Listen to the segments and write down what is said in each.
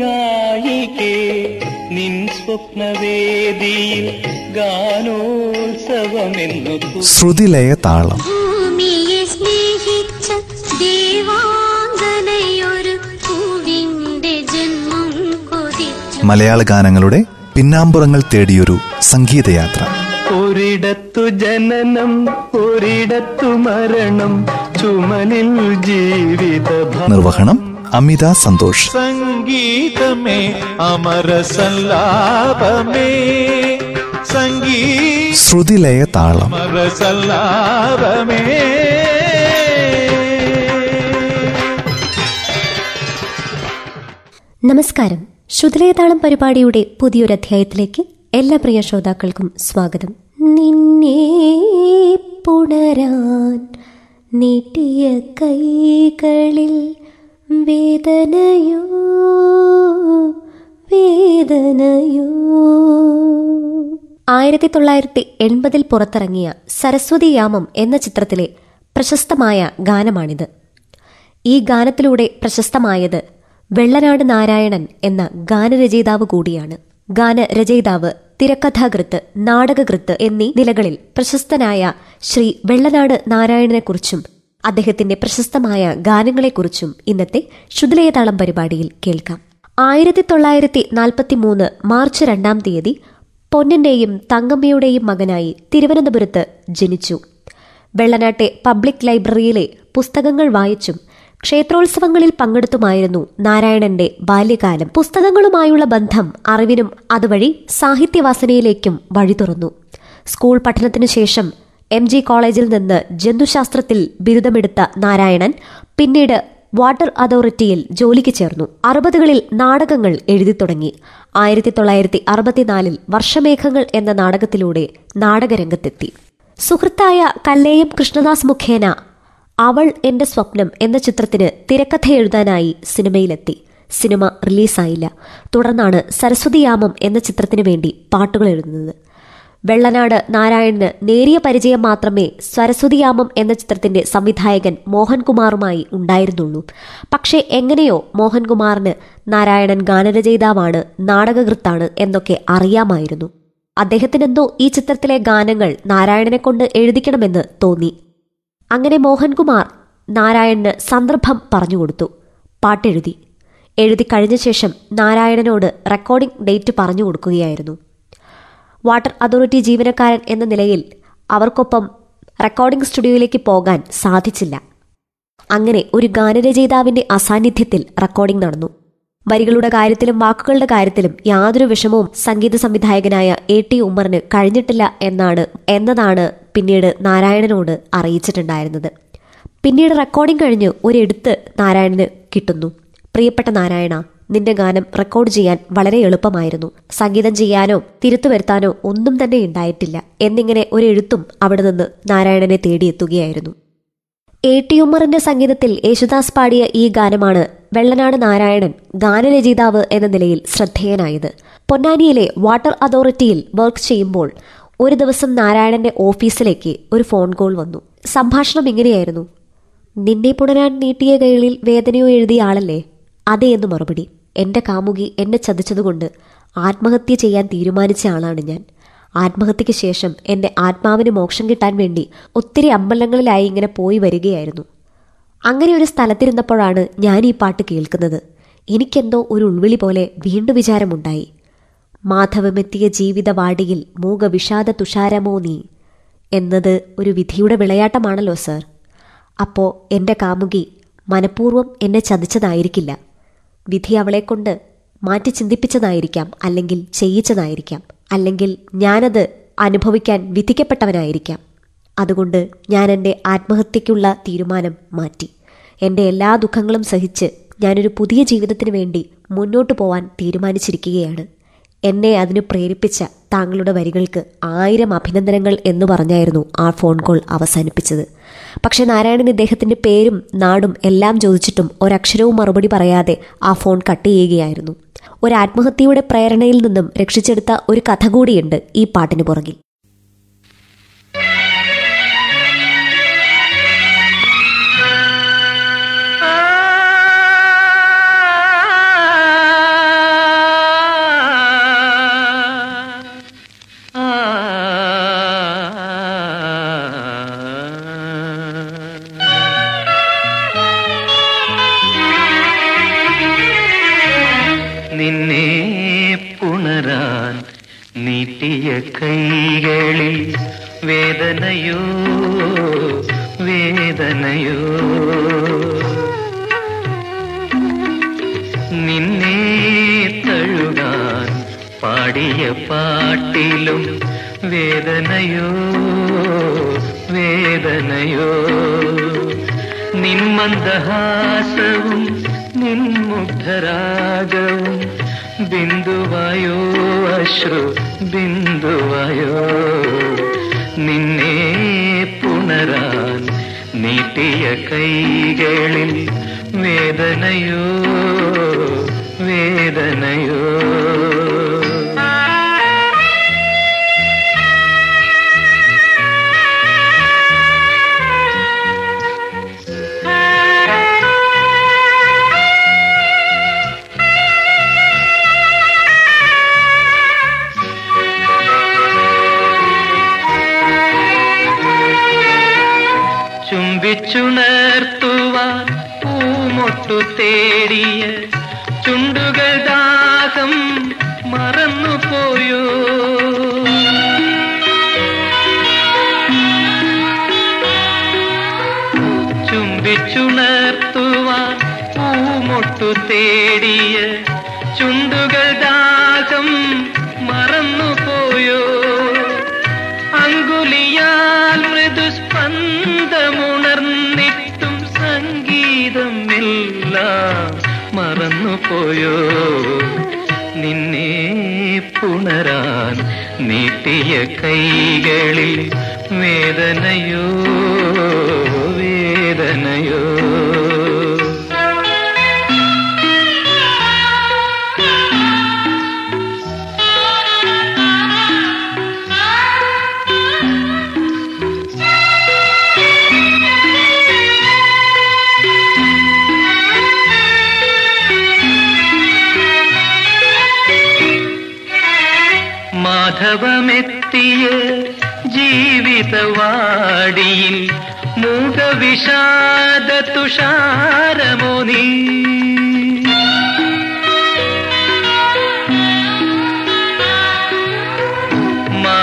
ഗായികേ നിൻ സ്വപ്നവേദിയിൽ ഗാനോത്സവമെന്നു ശ്രുതിലയ താളം. ഭൂമിയെ സ്നേഹിച്ച ദേവാഞ്ജനയൊരു പൂവിന്റെ ജന്മം കൊതിച്ചു. മലയാള ഗാനങ്ങളുടെ പിന്നാമ്പുറങ്ങൾ തേടിയൊരു സംഗീതയാത്ര. ഒരിടത്തു ജനനം ഒരിടത്തു മരണം ചുമലിൽ ജീവിത നിർവഹണം അമിത സന്തോഷ്. സംഗീതമേ അമര സല്ലാപമേ. സംഗീത ശ്രുതിലയ താളം. അമര സല്ലാപമേ. നമസ്കാരം. ശുദ്ധലേതാളം പരിപാടിയുടെ പുതിയൊരു അധ്യായത്തിലേക്ക് എല്ലാ പ്രിയ ശ്രോതാക്കൾക്കും സ്വാഗതം. നിന്നെ പുണരാൻ നീട്ടിയ കൈകളിൽ വേദനയോ? വേദനയോ? ആയിരത്തി തൊള്ളായിരത്തി എൺപതിൽ പുറത്തിറങ്ങിയ സരസ്വതി യാമം എന്ന ചിത്രത്തിലെ പ്രശസ്തമായ ഗാനമാണിത്. ഈ ഗാനത്തിലൂടെ പ്രശസ്തമായത് വെള്ളനാട് നാരായണൻ എന്ന ഗാനരചയിതാവ് കൂടിയാണ്. ഗാനരചയിതാവ് തിരക്കഥാകൃത്ത് നാടകകൃത്ത് എന്നീ നിലകളിൽ പ്രശസ്തനായ ശ്രീ വെള്ളനാട് നാരായണനെക്കുറിച്ചും അദ്ദേഹത്തിന്റെ പ്രശസ്തമായ ഗാനങ്ങളെക്കുറിച്ചും ഇന്നത്തെ ശുദ്ധലയതാളം പരിപാടിയിൽ കേൾക്കാം. ആയിരത്തി തൊള്ളായിരത്തി നാൽപ്പത്തി മൂന്ന് മാർച്ച് രണ്ടാം തീയതി പൊന്നന്റെയും തങ്കമ്മയുടെയും മകനായി തിരുവനന്തപുരത്ത് ജനിച്ചു. വെള്ളനാട്ടെ പബ്ലിക് ലൈബ്രറിയിലെ പുസ്തകങ്ങൾ വായിച്ചും ക്ഷേത്രോത്സവങ്ങളിൽ പങ്കെടുത്തുമായിരുന്നു നാരായണന്റെ ബാല്യകാലം. പുസ്തകങ്ങളുമായുള്ള ബന്ധം അറിവിനും അതുവഴി സാഹിത്യവാസനയിലേക്കും വഴി തുറന്നു സ്കൂൾ പഠനത്തിനു ശേഷം എം ജി കോളേജിൽ നിന്ന് ജന്തുശാസ്ത്രത്തിൽ ബിരുദമെടുത്ത നാരായണൻ പിന്നീട് വാട്ടർ അതോറിറ്റിയിൽ ജോലിക്ക് ചേർന്നു. അറുപതുകളിൽ നാടകങ്ങൾ എഴുതി തുടങ്ങി. ആയിരത്തി തൊള്ളായിരത്തി അറുപത്തിനാലിൽ വർഷമേഘങ്ങൾ എന്ന നാടകത്തിലൂടെ നാടകരംഗത്തെത്തി. സുഹൃത്തായ കല്ലേയം കൃഷ്ണദാസ് മുഖേന അവൾ എന്റെ സ്വപ്നം എന്ന ചിത്രത്തിന് തിരക്കഥ എഴുതാനായി സിനിമയിലെത്തി. സിനിമ റിലീസായില്ല. തുടർന്നാണ് സരസ്വതിയാമം എന്ന ചിത്രത്തിനു വേണ്ടി പാട്ടുകൾ എഴുതുന്നത്. വെള്ളനാട് നാരായണന് നേരിയ പരിചയം മാത്രമേ സരസ്വതിയാമം എന്ന ചിത്രത്തിന്റെ സംവിധായകൻ മോഹൻകുമാറുമായി ഉണ്ടായിരുന്നുള്ളൂ. പക്ഷേ എങ്ങനെയോ മോഹൻകുമാറിന് നാരായണൻ ഗാനരചയിതാവാണ് നാടകകൃത്താണ് എന്നൊക്കെ അറിയാമായിരുന്നു. അദ്ദേഹത്തിനെന്തോ ഈ ചിത്രത്തിലെ ഗാനങ്ങൾ നാരായണനെ കൊണ്ട് എഴുതിക്കണമെന്ന് തോന്നി. അങ്ങനെ മോഹൻകുമാർ നാരായണന് സന്ദർഭം പറഞ്ഞുകൊടുത്തു പാട്ടെഴുതി. എഴുതി കഴിഞ്ഞ ശേഷം നാരായണനോട് റെക്കോർഡിംഗ് ഡേറ്റ് പറഞ്ഞു കൊടുക്കുകയായിരുന്നു. വാട്ടർ അതോറിറ്റി ജീവനക്കാരൻ എന്ന നിലയിൽ അവർക്കൊപ്പം റെക്കോർഡിംഗ് സ്റ്റുഡിയോയിലേക്ക് പോകാൻ സാധിച്ചില്ല. അങ്ങനെ ഒരു ഗാനരചയിതാവിന്റെ അസാന്നിധ്യത്തിൽ റെക്കോർഡിംഗ് നടന്നു. വരികളുടെ കാര്യത്തിലും വാക്കുകളുടെ കാര്യത്തിലും യാതൊരു വിഷമവും സംഗീത സംവിധായകനായ എ ടി ഉമ്മറിന് കഴിഞ്ഞിട്ടില്ല എന്നാണ് എന്നതാണ് പിന്നീട് നാരായണനോട് അറിയിച്ചിട്ടുണ്ടായിരുന്നത്. പിന്നീട് റെക്കോർഡിംഗ് കഴിഞ്ഞ് ഒരെടുത്ത് നാരായണന് കിട്ടുന്നു. പ്രിയപ്പെട്ട നാരായണ നിന്റെ ഗാനം റെക്കോർഡ് ചെയ്യാൻ വളരെ എളുപ്പമായിരുന്നു. സംഗീതം ചെയ്യാനോ തിരുത്തു വരുത്താനോ ഒന്നും തന്നെ ഉണ്ടായിട്ടില്ല. എന്നിങ്ങനെ ഒരു ഒരെഴുത്തും അവിടെ നിന്ന് നാരായണനെ തേടിയെത്തുകയായിരുന്നു. എ. ടി. ഉമ്മറിന്റെ സംഗീതത്തിൽ യേശുദാസ് പാടിയ ഈ ഗാനമാണ് വെള്ളനാട് നാരായണൻ ഗാനരചയിതാവ് എന്ന നിലയിൽ ശ്രദ്ധേയനായത്. പൊന്നാനിയിലെ വാട്ടർ അതോറിറ്റിയിൽ വർക്ക് ചെയ്യുമ്പോൾ ഒരു ദിവസം നാരായണന്റെ ഓഫീസിലേക്ക് ഒരു ഫോൺ കോൾ വന്നു. സംഭാഷണം ഇങ്ങനെയായിരുന്നു. നിന്നെ പുണരാൻ നീട്ടിയ കൈകളിൽ വേദനയോ എഴുതിയ ആളല്ലേ? അതെ എന്ന് മറുപടി. എന്റെ കാമുകി എന്നെ ചതിച്ചതുകൊണ്ട് ആത്മഹത്യ ചെയ്യാൻ തീരുമാനിച്ച ആളാണ് ഞാൻ. ആത്മഹത്യയ്ക്ക് ശേഷം എന്റെ ആത്മാവിന് മോക്ഷം കിട്ടാൻ വേണ്ടി ഒത്തിരി അമ്പലങ്ങളിലായി ഇങ്ങനെ പോയി വരികയായിരുന്നു. അങ്ങനെ ഒരു സ്ഥലത്തിരുന്നപ്പോഴാണ് ഞാൻ ഈ പാട്ട് കേൾക്കുന്നത്. എനിക്കെന്തോ ഒരു ഉൾവിളി പോലെ വീണ്ടും വിചാരമുണ്ടായി. മാധവമെത്തിയ ജീവിതവാടിയിൽ മൂക വിഷാദ തുഷാരമോ നീ? എന്നത് ഒരു വിധിയുടെ വിളയാട്ടമാണല്ലോ സർ. അപ്പോ എന്റെ കാമുകി മനഃപൂർവം എന്നെ ചതിച്ചതായിരിക്കില്ല. വിധി അവളെക്കൊണ്ട് മാറ്റി ചിന്തിപ്പിച്ചതായിരിക്കാം അല്ലെങ്കിൽ ചെയ്യിച്ചതായിരിക്കാം. അല്ലെങ്കിൽ ഞാനത് അനുഭവിക്കാൻ വിധിക്കപ്പെട്ടവനായിരിക്കാം. അതുകൊണ്ട് ഞാൻ എന്റെ ആത്മഹത്യയ്ക്കുള്ള തീരുമാനം മാറ്റി. എന്റെ എല്ലാ ദുഃഖങ്ങളും സഹിച്ച് ഞാനൊരു പുതിയ ജീവിതത്തിന് വേണ്ടി മുന്നോട്ട് പോവാൻ തീരുമാനിച്ചിരിക്കുകയാണ്. എന്നെ അതിന് പ്രേരിപ്പിച്ച താങ്കളുടെ വരികൾക്ക് ആയിരം അഭിനന്ദനങ്ങൾ എന്ന് പറഞ്ഞായിരുന്നു ആ ഫോൺ കോൾ അവസാനിപ്പിച്ചത്. പക്ഷെ നാരായണൻ ഇദ്ദേഹത്തിന്റെ പേരും നാടും എല്ലാം ചോദിച്ചിട്ടും ഒരക്ഷരവും മറുപടി പറയാതെ ആ ഫോൺ കട്ട് ചെയ്യുകയായിരുന്നു. ഒരു ആത്മഹത്യയുടെ പ്രേരണയിൽ നിന്നും രക്ഷിച്ചെടുത്ത ഒരു കഥ കൂടിയുണ്ട് ഈ പാട്ടിന് പുറകിൽ. വേദനയോ നിന്മന്ദഹാസവും നിൻമുഗ്ധരാഗവും ബിന്ദുവായോ അശ്രു ബിന്ദുവായോ നിന്നെ പുണരാൻ നീട്ടിയ കൈകളിൽ വേദനയോ വേദനയോ ചുംബിച്ചുണർത്തുവാൻ പൂമൊട്ടു തേടിയ ചുണ്ടുകൾ ദാഹം മറന്നുപോയോ? ചുംബിച്ചുണർത്തുവാൻ പൂമൊട്ടു തേടിയ മറന്നുപോയോ നിന്നെ പുണരാൻ നീട്ടിയ കൈകളിൽ വേദനയോ വേദനയോ? മാധവമെത്തിയ ജീവിതവാടിയിൽ മുഖവിഷാദ തുഷാരമോ നീ?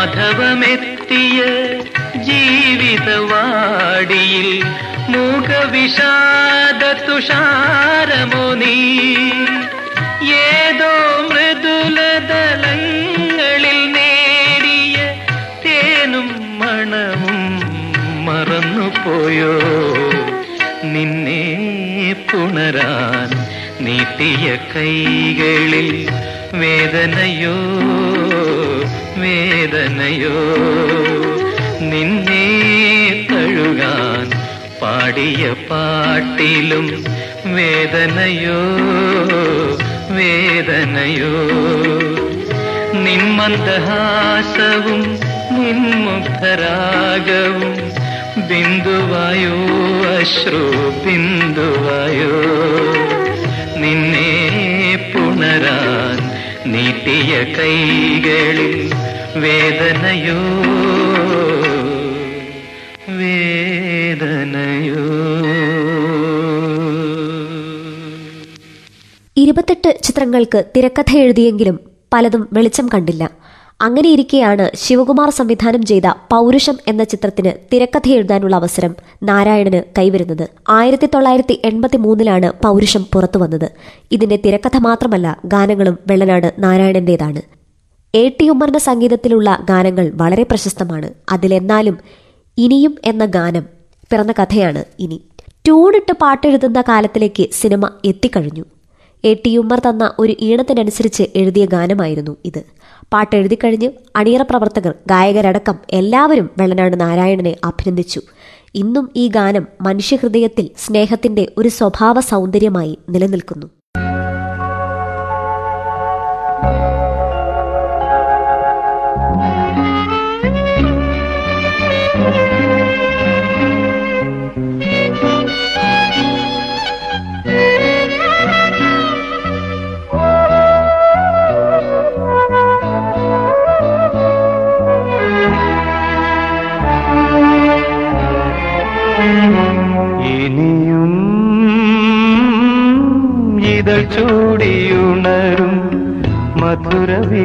മാധവമെത്തിയ ജീവിതവാടിയിൽ മുഖവിഷാദ തുഷാരമോ നീ? മറന്നുപോയോ നിന്നെ പുണരാൻ നീട്ടിയ കൈകളിൽ വേദനയോ? വേദനയോ? നിന്നെ തഴുകാൻ പാടിയ പാട്ടിലും വേദനയോ? വേദനയോ? നിന്മന്ദഹാസവും നിൻമുഗ്ധരാഗവും ബിന്ദുവായോ അശ്രു ബിന്ദുവായോ നിന്നെ പുണരാൻ നീട്ടിയ കൈകളിൽ വേദനയോ വേദനയോ. ഇരുപത്തെട്ട് ചിത്രങ്ങൾക്ക് തിരക്കഥ എഴുതിയെങ്കിലും പലതും വെളിച്ചം കണ്ടില്ല. അങ്ങനെയിരിക്കെയാണ് ശിവകുമാർ സംവിധാനം ചെയ്ത പൗരുഷം എന്ന ചിത്രത്തിന് തിരക്കഥ എഴുതാനുള്ള അവസരം നാരായണന് കൈവരുന്നത്. ആയിരത്തി തൊള്ളായിരത്തി എൺപത്തി മൂന്നിലാണ് പൗരുഷം പുറത്തുവന്നത്. ഇതിന്റെ തിരക്കഥ മാത്രമല്ല ഗാനങ്ങളും വെള്ളനാട് നാരായണന്റേതാണ്. എ. ടി. ഉമ്മറിന്റെ സംഗീതത്തിലുള്ള ഗാനങ്ങൾ വളരെ പ്രശസ്തമാണ്. അതിലെന്നാലും ഇനിയും എന്ന ഗാനം പിറന്ന കഥയാണ് ഇനി. ട്യൂണിട്ട് പാട്ടെഴുതുന്ന കാലത്തിലേക്ക് സിനിമ എത്തിക്കഴിഞ്ഞു. എ. ടി. ഉമ്മർ തന്ന ഒരു ഈണത്തിനനുസരിച്ച് എഴുതിയ ഗാനമായിരുന്നു ഇത്. പാട്ടെഴുതിക്കഴിഞ്ഞ് അണിയറ പ്രവർത്തകർ ഗായകരടക്കം എല്ലാവരും വെള്ളനാട് നാരായണനെ അഭിനന്ദിച്ചു. ഇന്നും ഈ ഗാനം മനുഷ്യഹൃദയത്തിൽ സ്നേഹത്തിന്റെ ഒരു സ്വഭാവ സൗന്ദര്യമായി നിലനിൽക്കുന്നു. ഇതൾ ചൂടിയുണരും മധുരവികാരങ്ങൾ.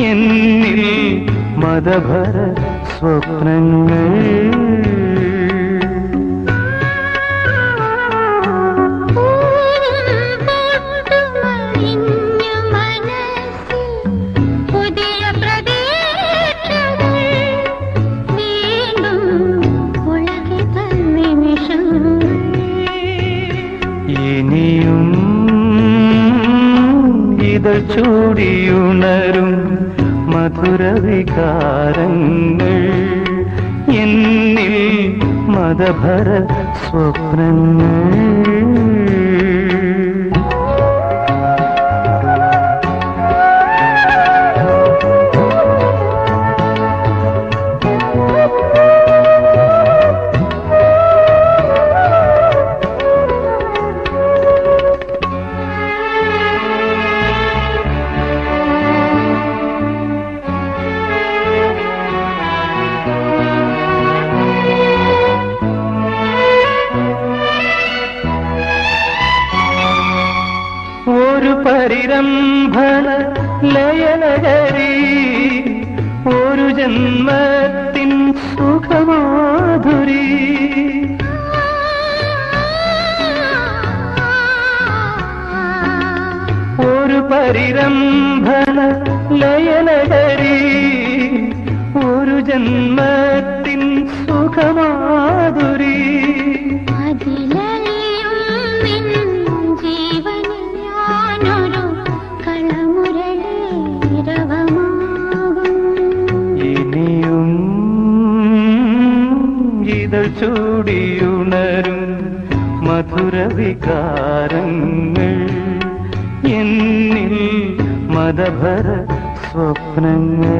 എന്നിൽ മതഭര സ്വപ്നങ്ങൾ. ഇനിയും ഇതൾ ചൂടിയുണരും മധുരവികാരങ്ങൾ. എന്നിൽ മതഭര സ്വപ്നങ്ങൾ. പരിരംഭണ ലയനഗരി ഒരു ജന്മത്തിൻ സുഖമാധുരി. ഒരു പരിരംഭണ ലയനഗരി ഒരു ജന്മത്തിൻ സുഖമാധുരി മതഭര സ്വപ്നങ്ങൾ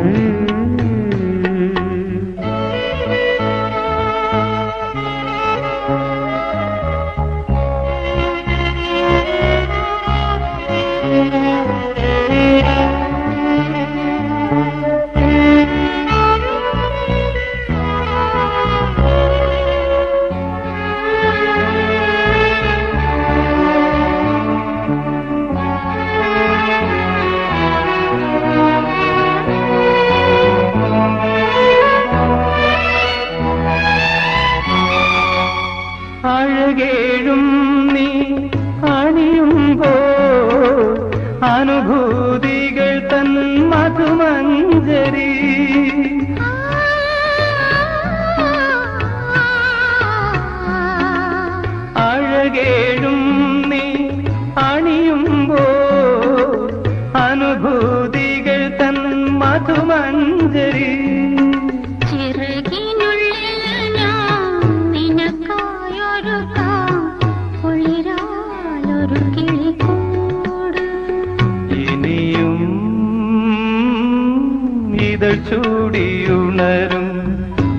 ചൂടിയുണരും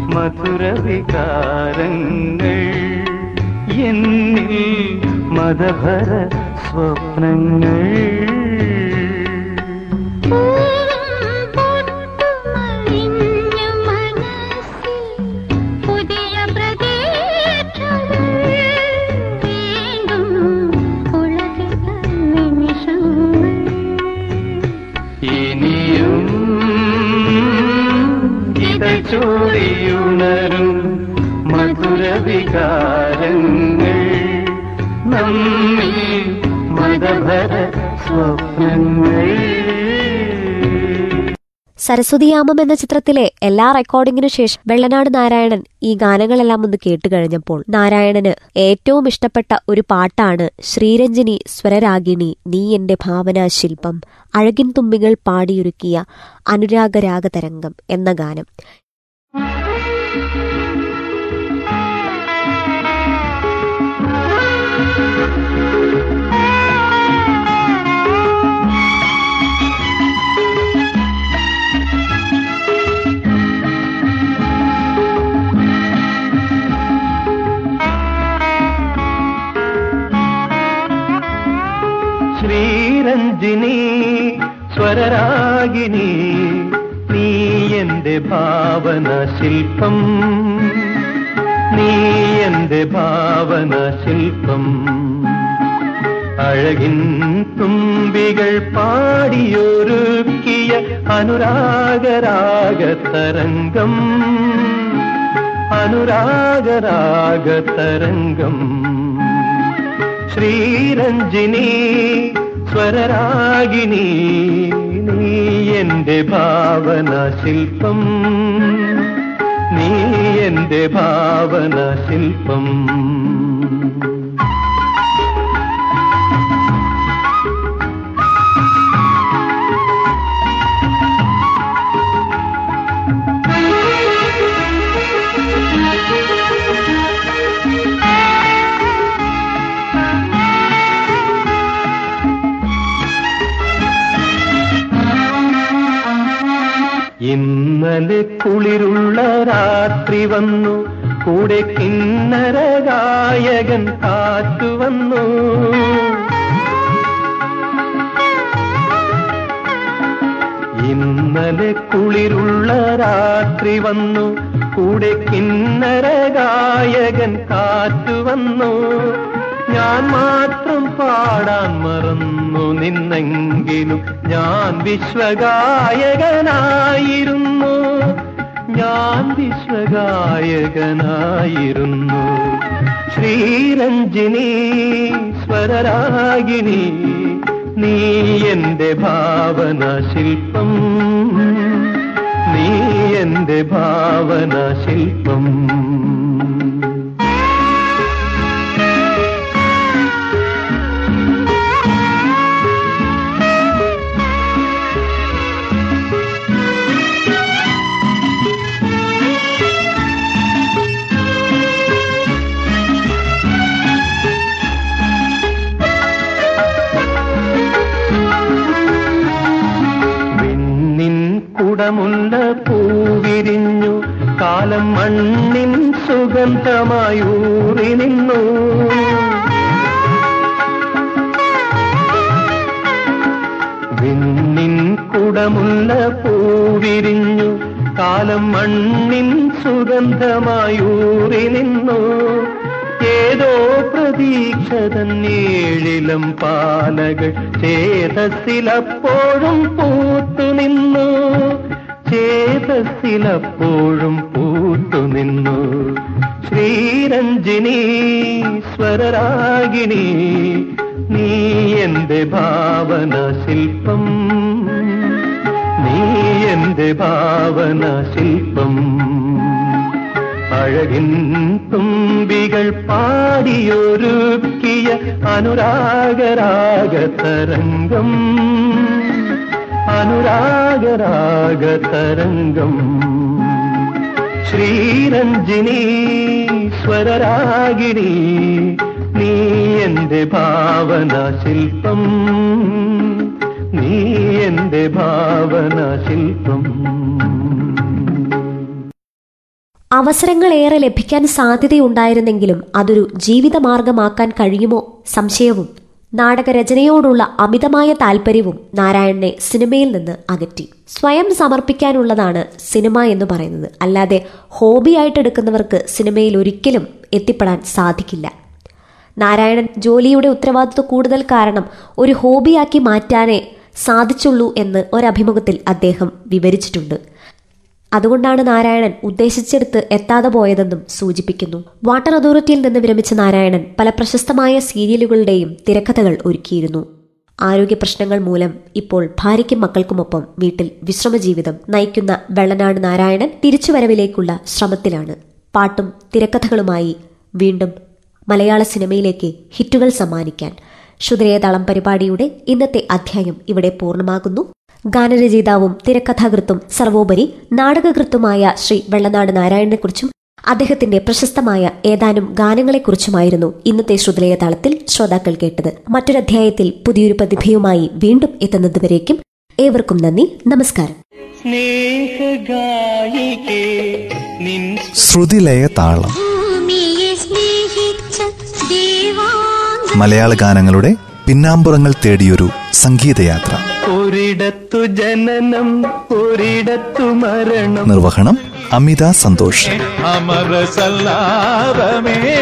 മധുരവികാരങ്ങൾ. എന്നിൽ മതഭര സ്വപ്നങ്ങൾ. സരസ്വതിയാമം എന്ന ചിത്രത്തിലെ എല്ലാ റെക്കോർഡിംഗിനു ശേഷം വെള്ളനാട് നാരായണൻ ഈ ഗാനങ്ങളെല്ലാം ഒന്ന് കേട്ടു കഴിഞ്ഞപ്പോൾ നാരായണന് ഏറ്റവും ഇഷ്ടപ്പെട്ട ഒരു പാട്ടാണ് ശ്രീരഞ്ജിനി സ്വരരാഗിണി നീ എന്റെ ഭാവനാ ശില്പം അഴകിൻ തുമ്പികൾ പാടിയൊരുക്കിയ അനുരാഗരാഗതരംഗം എന്ന ഗാനം. ശ്രീരഞ്ജിനി സ്വരരാഗിനി നീ എന്റെ ഭാവന ശില്പം. നീ എന്റെ ഭാവന ശില്പം. അഴകിൻ തുമ്പികൾ പാടിയൊരുക്കിയ അനുരാഗരാഗ തരംഗം അനുരാഗരാഗ തരംഗം ശ്രീരഞ്ജിനി സ്വരരാഗിണി നീ എന്റെ ഭാവന ശില്പം. നീ എന്റെ ഭാവന ശില്പം. കുളിരുള്ള രാത്രി വന്നു. കൂടെ കിന്നര ഗായകൻ കാറ്റു വന്നു. ഇന്നലെ കുളിരുള്ള രാത്രി വന്നു. കൂടെ കിന്നര ഗായകൻ കാറ്റു വന്നു. ഞാൻ മാത്രം പാടാൻ മറന്നു. നിന്നെങ്കിലും ഞാൻ വിശ്വഗായകനായിരുന്നു. ഞാൻ സ്വഗായകനായിരുന്നു ശ്രീരഞ്ജിനി സ്വരരാഗിനി നീ എന്റെ ഭാവന ശില്പം നീ എന്റെ ഭാവന ശില്പം സുഗന്ധമായൂറി നിന്നു. വിണ്ണിൻ കുടമുള്ള പൂവിരിഞ്ഞു. കാലം മണ്ണിൻ സുഗന്ധമായൂറി നിന്നു. ഏതോ പ്രതീക്ഷതൻ തന്നേഴിലും പാലകൾ ചേതസിലപ്പോഴും പൂത്തു നിന്നു. ചേതസിലപ്പോഴും പൂത്തുനിന്നു ചേതസ്സിലപ്പോഴും നിന്നു. ശ്രീരഞ്ജിനി സ്വരരാഗിണി നീ എന്റെ ഭാവന ശില്പം. നീ എന്റെ ഭാവന ശില്പം. അഴകിൻ തുമ്പികൾ പാടിയൊരുക്കിയ അനുരാഗരാഗ തരംഗം അനുരാഗരാഗ തരംഗം ശ്രീരഞ്ജിനി സ്വരരാഗിണി നീ എന്റെ ഭാവന ശില്പം നീ എന്റെ ഭാവന ശില്പം അവസരങ്ങൾ ഏറെ ലഭിക്കാൻ സാധ്യതയുണ്ടായിരുന്നെങ്കിലും അതൊരു ജീവിതമാർഗമാക്കാൻ കഴിയുമോ? സംശയവും നാടകരചനയോടുള്ള അമിതമായ താൽപര്യവും നാരായണനെ സിനിമയിൽ നിന്ന് അകറ്റി. സ്വയം സമർപ്പിക്കാനുള്ളതാണ് സിനിമ എന്ന് പറയുന്നത്. അല്ലാതെ ഹോബിയായിട്ടെടുക്കുന്നവർക്ക് സിനിമയിൽ ഒരിക്കലും എത്തിപ്പെടാൻ സാധിക്കില്ല. നാരായണൻ ജോലിയുടെ ഉത്തരവാദിത്വം കൂടുതൽ കാരണം ഒരു ഹോബിയാക്കി മാറ്റാനേ സാധിച്ചുള്ളൂ എന്ന് ഒരഭിമുഖത്തിൽ അദ്ദേഹം വിവരിച്ചിട്ടുണ്ട്. അതുകൊണ്ടാണ് നാരായണൻ ഉദ്ദേശിച്ചെടുത്ത് എത്താതെ പോയതെന്നും സൂചിപ്പിക്കുന്നു. വാട്ടർ അതോറിറ്റിയിൽ നിന്ന് വിരമിച്ച നാരായണൻ പല പ്രശസ്തമായ സീരിയലുകളുടെയും തിരക്കഥകൾ ഒരുക്കിയിരുന്നു. ആരോഗ്യ പ്രശ്നങ്ങൾ മൂലം ഇപ്പോൾ ഭാര്യയ്ക്കും മക്കൾക്കുമൊപ്പം വീട്ടിൽ വിശ്രമജീവിതം നയിക്കുന്ന വെള്ളനാട് നാരായണൻ തിരിച്ചുവരവിലേക്കുള്ള ശ്രമത്തിലാണ്. പാട്ടും തിരക്കഥകളുമായി വീണ്ടും മലയാള സിനിമയിലേക്ക് ഹിറ്റുകൾ സമ്മാനിക്കാൻ. ശുദ്രേതാളം പരിപാടിയുടെ ഇന്നത്തെ അധ്യായം ഇവിടെ പൂർണമാകുന്നു. ഗാനരചയിതാവും തിരക്കഥാകൃത്തും സർവോപരി നാടകകൃത്തുമായ ശ്രീ വെള്ളനാട് നാരായണനെക്കുറിച്ചും അദ്ദേഹത്തിന്റെ പ്രശസ്തമായ ഏതാനും ഗാനങ്ങളെക്കുറിച്ചുമായിരുന്നു ഇന്നത്തെ ശ്രുതലയതാളത്തിൽ ശ്രോതാക്കൾ കേട്ടത്. മറ്റൊരധ്യായത്തിൽ പുതിയൊരു പ്രതിഭയുമായി വീണ്ടും എത്തുന്നതുവരേക്കും ഏവർക്കും നന്ദി നമസ്കാരം. സ്നേഹഗായികേ നിൻ ശ്രുതിലയ താളം മലയാള ഗാനങ്ങളുടെ പിന്നാമ്പുറങ്ങൾ തേടിയൊരു സംഗീതയാത്ര. ഒരിടത്തു ജനനം ഒരിടത്തു മരണം. നിർവഹണം അമിത സന്തോഷ്. അമര സല്ലാപമേ